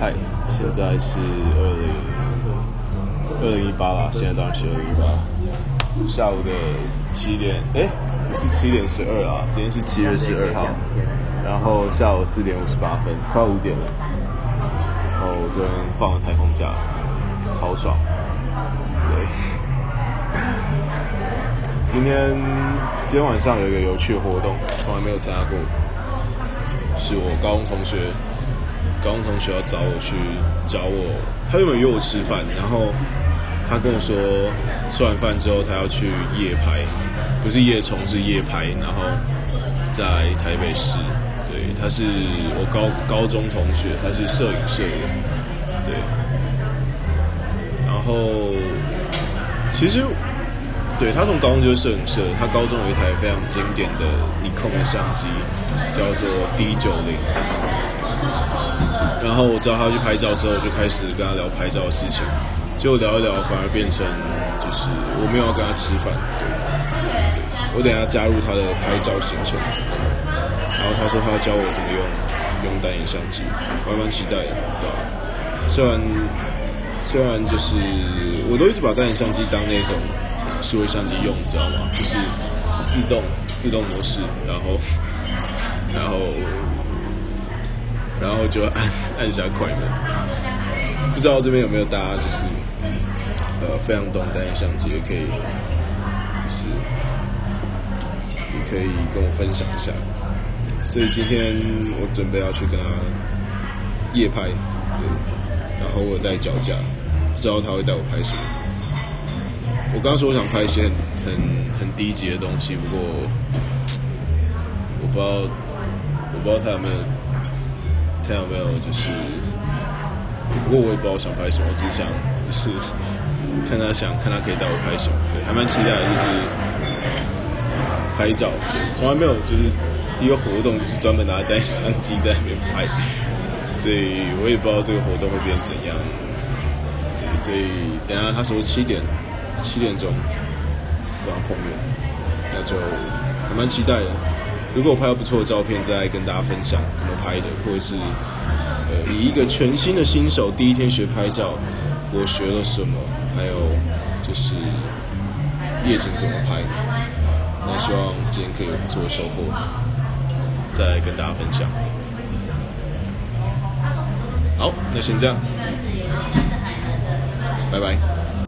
嗨，现在是二零二零一八啦，现在当然是二零一八，下午的七点，哎，不是七点十二啊，今天是七月十二号，然后下午四点五十八分，快五点了，然后我这边放了台风假，超爽，对，今天今天晚上有一个有趣的活动，从来没有参加过，是我高中同学。高中同学要找我去找我，他原本约我吃饭，然后他跟我说吃完饭之后他要去夜拍，不是夜冲是夜拍，然后在台北市。对，他是我高高中同学，他是摄影社的。对，然后其实对他从高中就是摄影社，他高中有一台非常经典的尼康的相机，叫做 D 九零。然后我知道他去拍照之后，就开始跟他聊拍照的事情。结果聊一聊，反而变成就是我没有要跟他吃饭。对，我等下加入他的拍照行程。然后他说他要教我怎么用用单眼相机，我还蛮期待的，对吧？虽然虽然就是我都一直把单眼相机当那种数位相机用，你知道吗？就是自动自动模式，然后然后。然后就按 按下快门，不知道这边有没有大家就是呃非常懂单眼相机，也可以就是也可以跟我分享一下。所以今天我准备要去跟他夜拍，然后我带脚架，不知道他会带我拍什么。我刚说我想拍一些很很很低级的东西，不过我不知道我不知道他有没有。他有没有，就是，不过我也不知道我想拍什么，我只是想，就是看他想看他可以带我拍什么，对，还蛮期待的，就是拍照，从来没有就是一个活动就是专门拿单相机在那边拍，所以我也不知道这个活动会变怎样，所以等下他说七点七点钟跟他碰面，那就还蛮期待的。如果我拍到不错的照片，再来跟大家分享怎么拍的，或者是呃，以一个全新的新手第一天学拍照，我学了什么，还有就是夜景怎么拍。那希望今天可以有不错的收获，再跟大家分享。好，那先这样，拜拜。